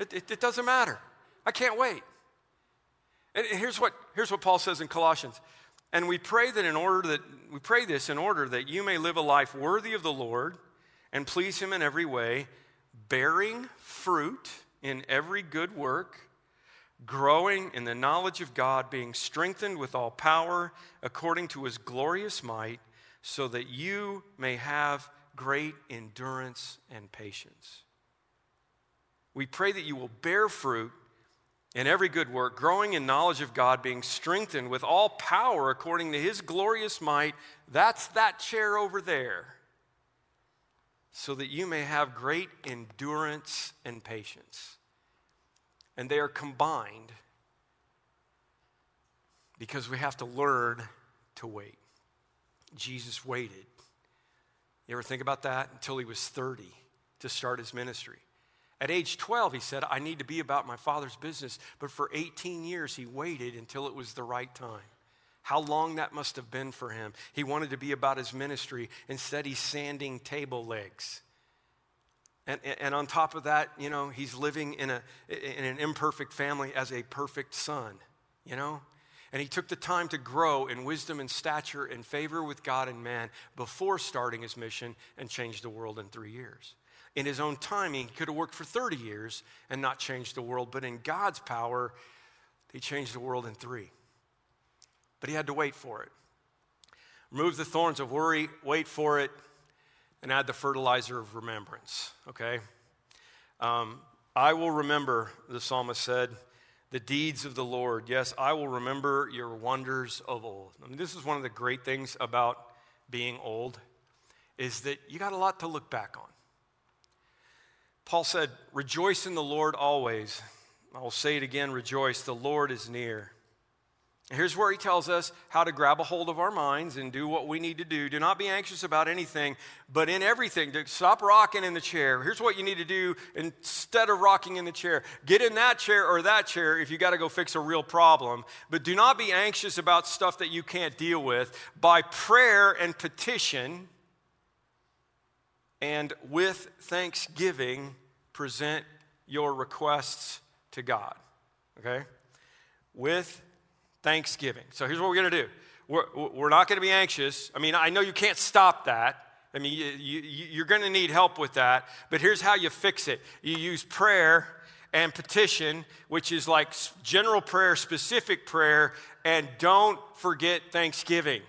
It, it, it doesn't matter. I can't wait. And here's what, here's what Paul says in Colossians. And we pray that in order that we pray this in order that you may live a life worthy of the Lord and please him in every way, bearing fruit in every good work, growing in the knowledge of God, being strengthened with all power according to his glorious might, so that you may have great endurance and patience. We pray that you will bear fruit in every good work, growing in knowledge of God, being strengthened with all power according to his glorious might. That's that chair over there. So that you may have great endurance and patience. And they are combined because we have to learn to wait. Jesus waited. You ever think about that? Until he was 30 to start his ministry. At age 12, he said, I need to be about my father's business. But for 18 years, he waited until it was the right time. How long that must have been for him. He wanted to be about his ministry. Instead, he's sanding table legs. And, and on top of that, you know, he's living in, a, in an imperfect family as a perfect son, you know? And he took the time to grow in wisdom and stature and favor with God and man before starting his mission and change the world in three years in his own timing, he could have worked for 30 years and not changed the world. But in God's power, he changed the world in three. But he had to wait for it. Remove the thorns of worry, wait for it, and add the fertilizer of remembrance, okay? Um, I will remember, the psalmist said, the deeds of the Lord. Yes, I will remember your wonders of old. I mean, this is one of the great things about being old is that you got a lot to look back on. Paul said, Rejoice in the Lord always. I will say it again rejoice, the Lord is near. here's where he tells us how to grab a hold of our minds and do what we need to do. Do not be anxious about anything, but in everything, to stop rocking in the chair. Here's what you need to do instead of rocking in the chair get in that chair or that chair if you got to go fix a real problem. But do not be anxious about stuff that you can't deal with. By prayer and petition, and with thanksgiving, present your requests to God. Okay? With thanksgiving. So here's what we're going to do we're, we're not going to be anxious. I mean, I know you can't stop that. I mean, you, you, you're going to need help with that. But here's how you fix it you use prayer and petition, which is like general prayer, specific prayer, and don't forget thanksgiving.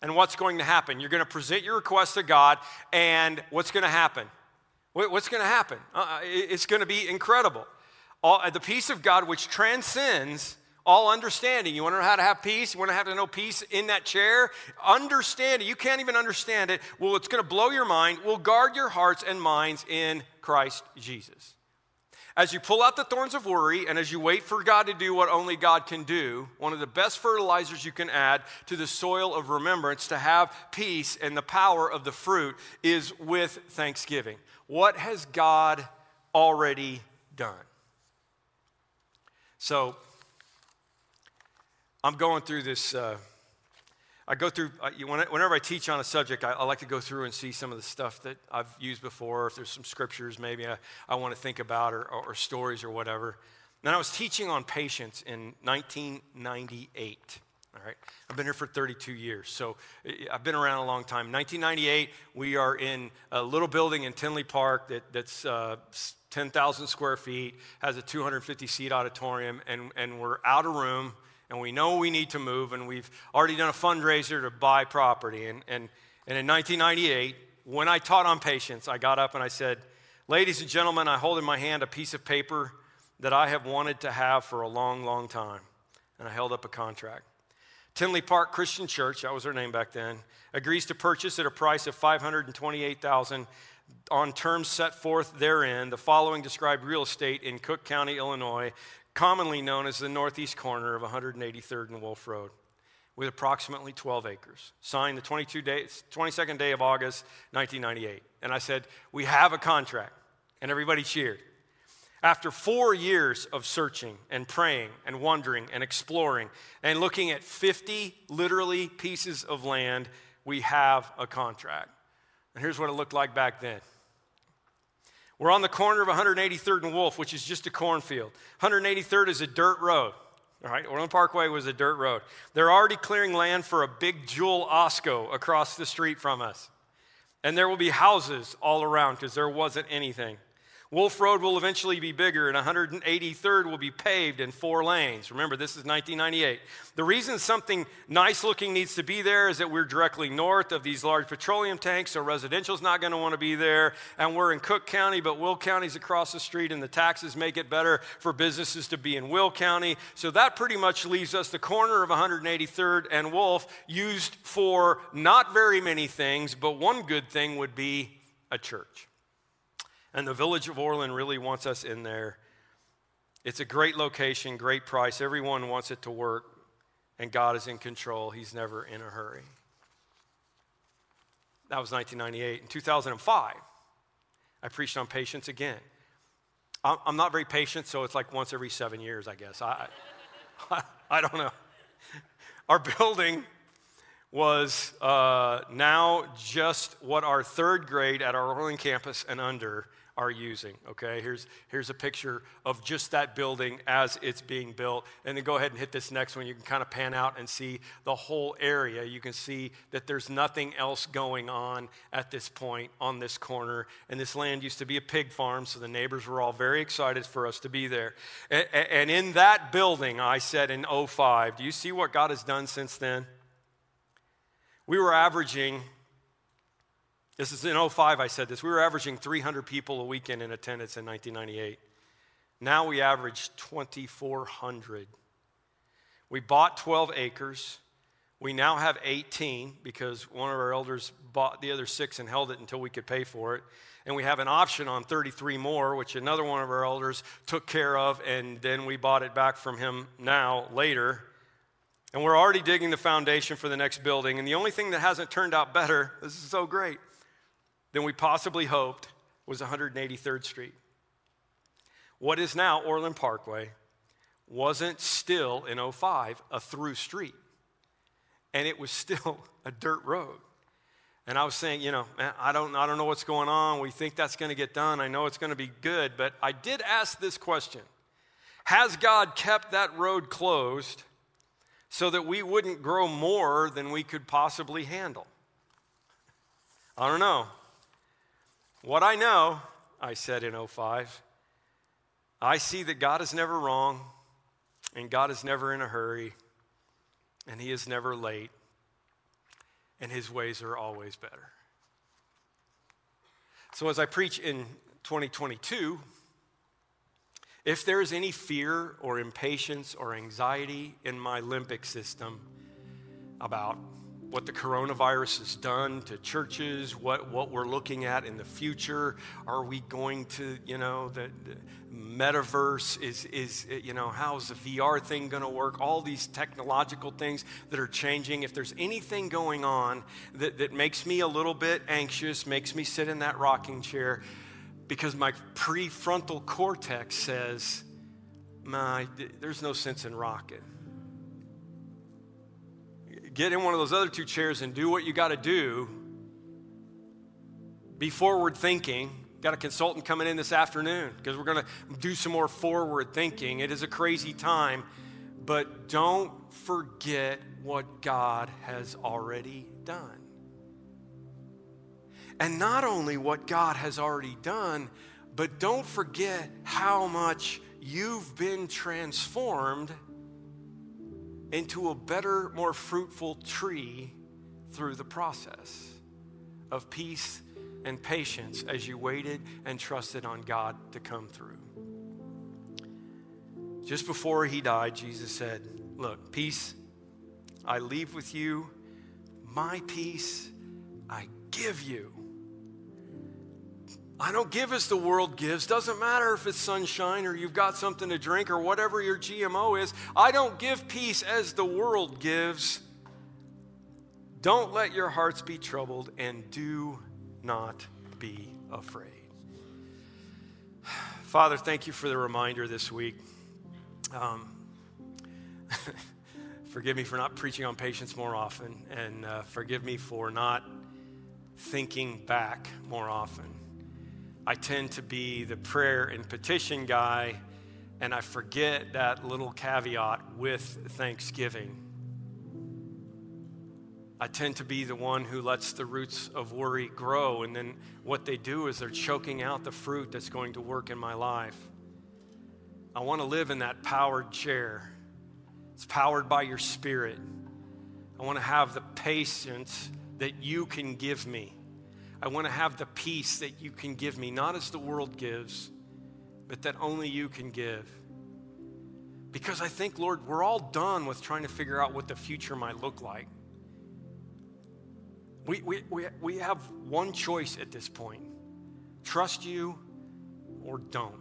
And what's going to happen? You're going to present your request to God, and what's going to happen? What's going to happen? Uh, it's going to be incredible. All, the peace of God, which transcends all understanding. You want to know how to have peace? You want to have to know peace in that chair? Understand it. You can't even understand it. Well, it's going to blow your mind. We'll guard your hearts and minds in Christ Jesus. As you pull out the thorns of worry and as you wait for God to do what only God can do, one of the best fertilizers you can add to the soil of remembrance to have peace and the power of the fruit is with thanksgiving. What has God already done? So, I'm going through this. Uh, I go through, whenever I teach on a subject, I, I, like to go through and see some of the stuff that I've used before. If there's some scriptures maybe I, I want to think about or, or, or stories or whatever. And I was teaching on patience in 1998. All right. I've been here for 32 years. So I've been around a long time. 1998, we are in a little building in Tinley Park that, that's uh, 10,000 square feet, has a 250 seat auditorium, and, and we're out of room and we know we need to move, and we've already done a fundraiser to buy property. And, and, and in 1998, when I taught on patience, I got up and I said, Ladies and gentlemen, I hold in my hand a piece of paper that I have wanted to have for a long, long time. And I held up a contract. Tinley Park Christian Church, that was their name back then, agrees to purchase at a price of 528000 on terms set forth therein the following described real estate in Cook County, Illinois, commonly known as the northeast corner of 183rd and Wolf Road, with approximately 12 acres. Signed the 22 day, 22nd day of August, 1998. And I said, We have a contract. And everybody cheered. After four years of searching and praying and wondering and exploring and looking at 50 literally pieces of land, we have a contract. And here's what it looked like back then. We're on the corner of 183rd and Wolf, which is just a cornfield. 183rd is a dirt road. All right, Orland Parkway was a dirt road. They're already clearing land for a big Jewel Osco across the street from us. And there will be houses all around because there wasn't anything. Wolf Road will eventually be bigger, and 183rd will be paved in four lanes. Remember, this is 1998. The reason something nice looking needs to be there is that we're directly north of these large petroleum tanks, so residential's not going to want to be there. And we're in Cook County, but Will County's across the street, and the taxes make it better for businesses to be in Will County. So that pretty much leaves us the corner of 183rd and Wolf used for not very many things, but one good thing would be a church. And the village of Orland really wants us in there. It's a great location, great price. Everyone wants it to work, and God is in control. He's never in a hurry. That was 1998. In 2005, I preached on patience again. I'm not very patient, so it's like once every seven years, I guess. I, I, I don't know. Our building was uh, now just what our third grade at our Orland campus and under are using. Okay, here's, here's a picture of just that building as it's being built. And then go ahead and hit this next one. You can kind of pan out and see the whole area. You can see that there's nothing else going on at this point on this corner. And this land used to be a pig farm, so the neighbors were all very excited for us to be there. And, and in that building, I said in 05, do you see what God has done since then? We were averaging this is in 05, I said this. We were averaging 300 people a weekend in attendance in 1998. Now we average 2,400. We bought 12 acres. We now have 18 because one of our elders bought the other six and held it until we could pay for it. And we have an option on 33 more, which another one of our elders took care of, and then we bought it back from him now, later. And we're already digging the foundation for the next building. And the only thing that hasn't turned out better, this is so great, than we possibly hoped was 183rd Street. What is now Orland Parkway wasn't still in 05 a through street, and it was still a dirt road. And I was saying, you know, I don't, I don't know what's going on. We think that's going to get done. I know it's going to be good. But I did ask this question Has God kept that road closed so that we wouldn't grow more than we could possibly handle? I don't know. What I know, I said in 05, I see that God is never wrong, and God is never in a hurry, and He is never late. and his ways are always better. So, as I preach in 2022, if there is any fear or impatience or anxiety in my limbic system about what the coronavirus has done to churches, what, what we're looking at in the future. Are we going to, you know, the, the metaverse is, is, you know, how's the VR thing going to work? All these technological things that are changing. If there's anything going on that, that makes me a little bit anxious, makes me sit in that rocking chair, because my prefrontal cortex says, my, there's no sense in rocking get in one of those other two chairs and do what you got to do. Be forward thinking. Got a consultant coming in this afternoon because we're going to do some more forward thinking. It is a crazy time, but don't forget what God has already done. And not only what God has already done, but don't forget how much you've been transformed into a better, more fruitful tree through the process of peace and patience as you waited and trusted on God to come through. Just before he died, Jesus said, Look, peace I leave with you, my peace I give you. I don't give as the world gives. Doesn't matter if it's sunshine or you've got something to drink or whatever your GMO is. I don't give peace as the world gives. Don't let your hearts be troubled and do not be afraid. Father, thank you for the reminder this week. Um, forgive me for not preaching on patience more often, and uh, forgive me for not thinking back more often. I tend to be the prayer and petition guy, and I forget that little caveat with thanksgiving. I tend to be the one who lets the roots of worry grow, and then what they do is they're choking out the fruit that's going to work in my life. I want to live in that powered chair. It's powered by your spirit. I want to have the patience that you can give me. I want to have the peace that you can give me, not as the world gives, but that only you can give. Because I think, Lord, we're all done with trying to figure out what the future might look like. We, we, we, we have one choice at this point trust you or don't.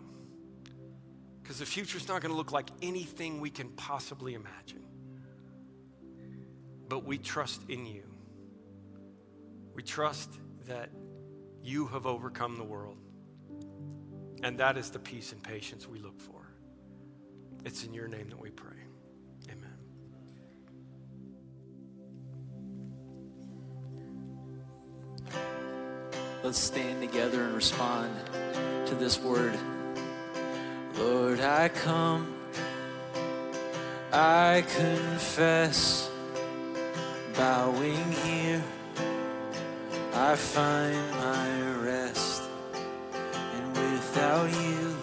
Because the future's not going to look like anything we can possibly imagine. But we trust in you. We trust that you have overcome the world. And that is the peace and patience we look for. It's in your name that we pray. Amen. Let's stand together and respond to this word. Lord, I come, I confess, bowing here I find my rest, and without you,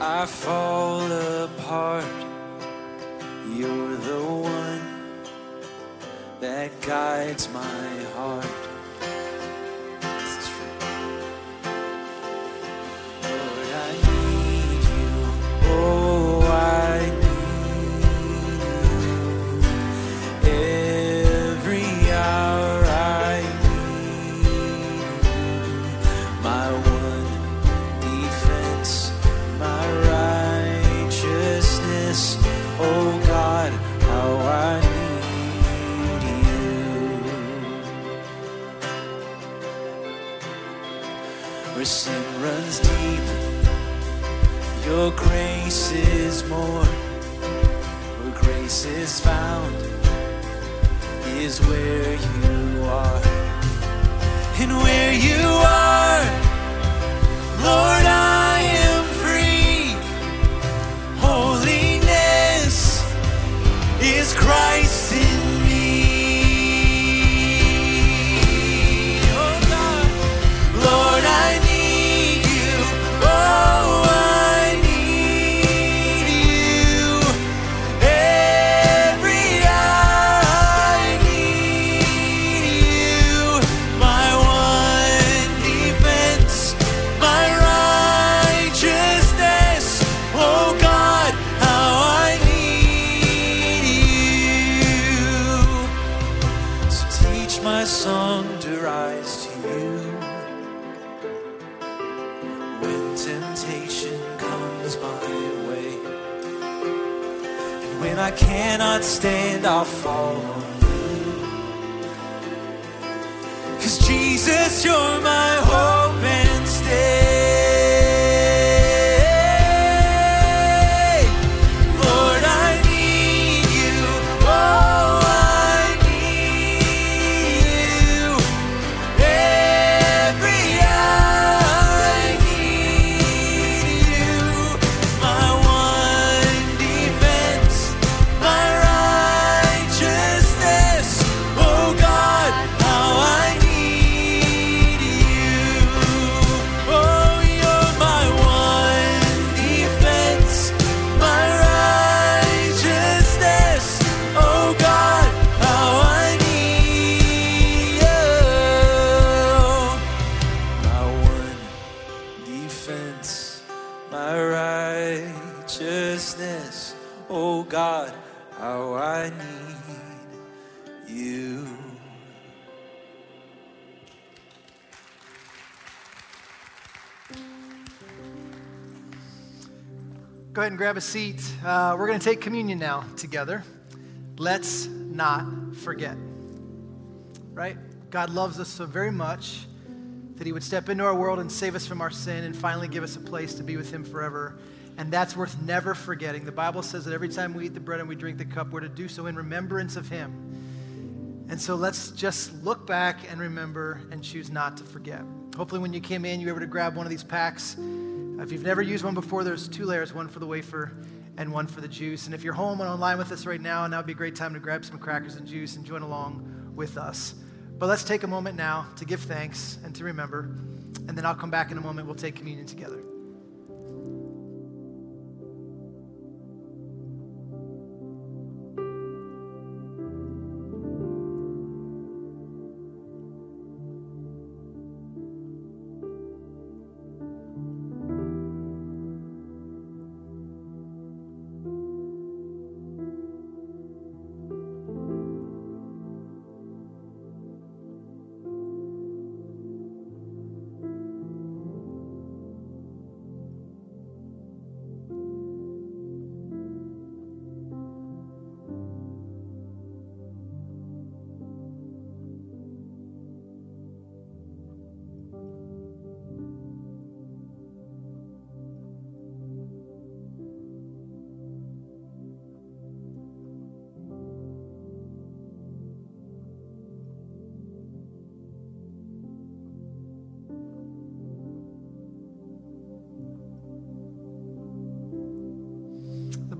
I fall apart. You're the one that guides my heart. where you are and where you cannot stand, I'll. Cause Jesus, you're my hope grab a seat. Uh, we're going to take communion now together. Let's not forget. Right? God loves us so very much that He would step into our world and save us from our sin and finally give us a place to be with Him forever. And that's worth never forgetting. The Bible says that every time we eat the bread and we drink the cup, we're to do so in remembrance of Him. And so let's just look back and remember and choose not to forget. Hopefully, when you came in, you were able to grab one of these packs. If you've never used one before, there's two layers one for the wafer and one for the juice. And if you're home and online with us right now, now would be a great time to grab some crackers and juice and join along with us. But let's take a moment now to give thanks and to remember. And then I'll come back in a moment. We'll take communion together.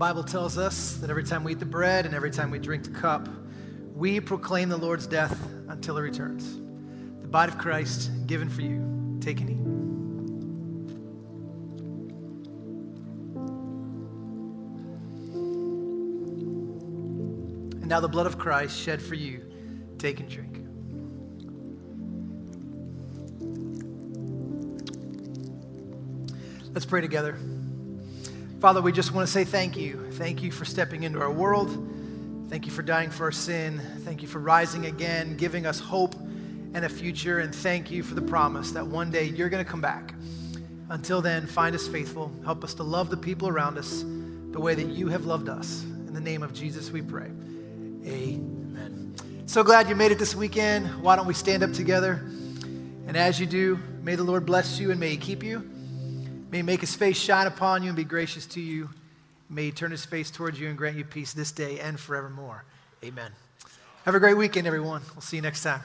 Bible tells us that every time we eat the bread and every time we drink the cup, we proclaim the Lord's death until he returns. The body of Christ given for you. Take and eat. And now the blood of Christ shed for you. Take and drink. Let's pray together. Father, we just want to say thank you. Thank you for stepping into our world. Thank you for dying for our sin. Thank you for rising again, giving us hope and a future. And thank you for the promise that one day you're going to come back. Until then, find us faithful. Help us to love the people around us the way that you have loved us. In the name of Jesus, we pray. Amen. So glad you made it this weekend. Why don't we stand up together? And as you do, may the Lord bless you and may he keep you. May he make his face shine upon you and be gracious to you. May he turn his face towards you and grant you peace this day and forevermore. Amen. Have a great weekend, everyone. We'll see you next time.